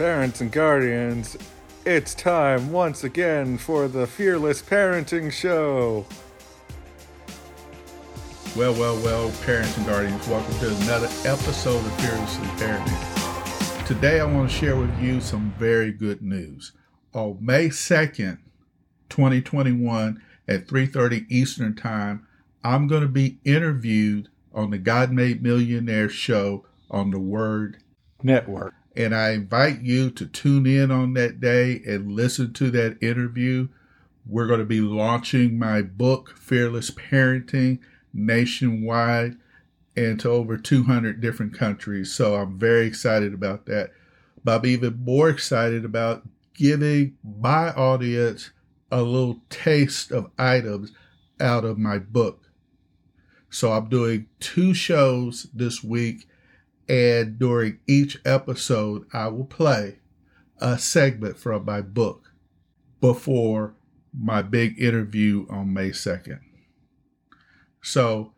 Parents and guardians, it's time once again for the Fearless Parenting Show. Well, well, well, parents and guardians, welcome to another episode of Fearless Parenting. Today I want to share with you some very good news. On May 2nd, 2021 at 3:30 Eastern Time, I'm going to be interviewed on the God Made Millionaire show on the Word Network. And I invite you to tune in on that day and listen to that interview. We're going to be launching my book, Fearless Parenting, nationwide and to over 200 different countries. So I'm very excited about that. But I'm even more excited about giving my audience a little taste of items out of my book. So I'm doing two shows this week and during each episode, I will play a segment from my book before my big interview on May 2nd. So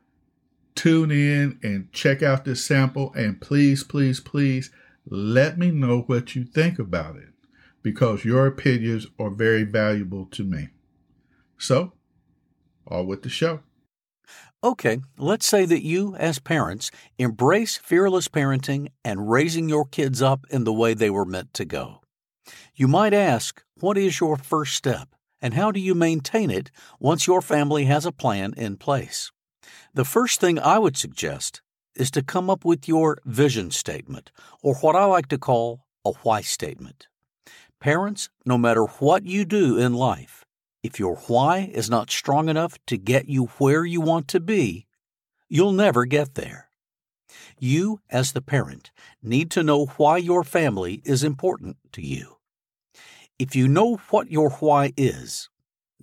tune in and check out this sample and please, please, please let me know what you think about it because your opinions are very valuable to me. So, all with the show. Okay, let's say that you, as parents, embrace fearless parenting and raising your kids up in the way they were meant to go. You might ask, what is your first step, and how do you maintain it once your family has a plan in place? The first thing I would suggest is to come up with your vision statement, or what I like to call a why statement. Parents, no matter what you do in life, if your why is not strong enough to get you where you want to be, you'll never get there. You, as the parent, need to know why your family is important to you. If you know what your why is,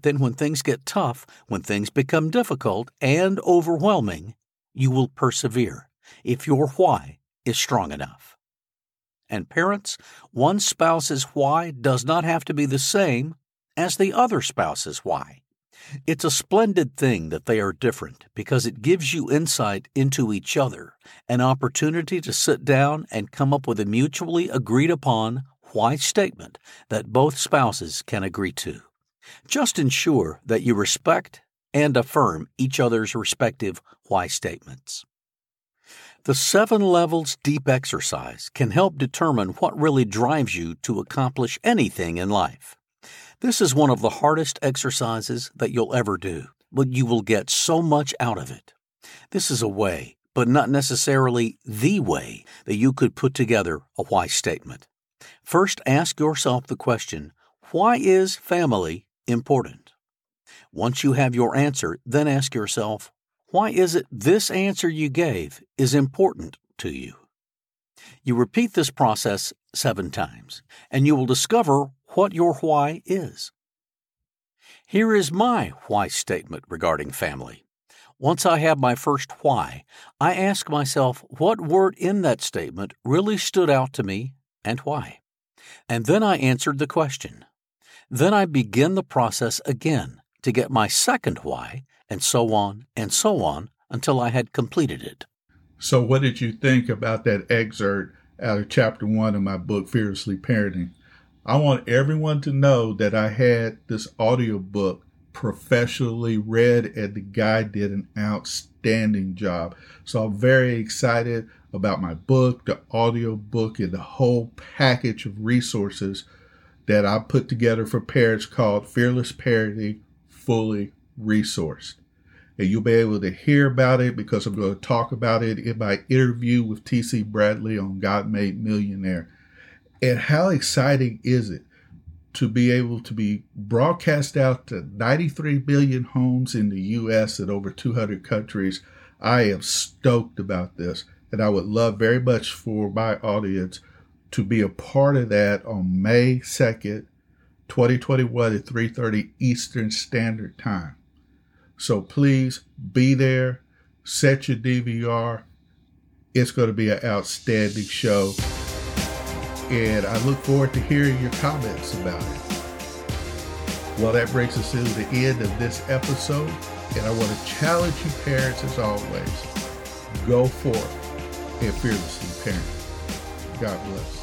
then when things get tough, when things become difficult and overwhelming, you will persevere if your why is strong enough. And parents, one spouse's why does not have to be the same as the other spouse's why. It's a splendid thing that they are different because it gives you insight into each other, an opportunity to sit down and come up with a mutually agreed upon why statement that both spouses can agree to. Just ensure that you respect and affirm each other's respective why statements. The seven levels deep exercise can help determine what really drives you to accomplish anything in life. This is one of the hardest exercises that you'll ever do, but you will get so much out of it. This is a way, but not necessarily the way, that you could put together a why statement. First, ask yourself the question why is family important? Once you have your answer, then ask yourself why is it this answer you gave is important to you? You repeat this process seven times, and you will discover what your why is. Here is my why statement regarding family. Once I have my first why, I ask myself what word in that statement really stood out to me and why. And then I answered the question. Then I begin the process again to get my second why, and so on and so on until I had completed it. So, what did you think about that excerpt out of chapter one of my book, Fearlessly Parenting? I want everyone to know that I had this audiobook professionally read and the guy did an outstanding job. So I'm very excited about my book, the audiobook, and the whole package of resources that I put together for parents called Fearless Parenting Fully Resourced. And you'll be able to hear about it because I'm going to talk about it in my interview with TC Bradley on God Made Millionaire. And how exciting is it to be able to be broadcast out to 93 million homes in the U.S. and over 200 countries? I am stoked about this. And I would love very much for my audience to be a part of that on May 2nd, 2021 at 3:30 Eastern Standard Time. So please be there, set your DVR. It's going to be an outstanding show and I look forward to hearing your comments about it. Well, that brings us to the end of this episode, and I want to challenge you, parents, as always go forth and fearlessly parent. God bless.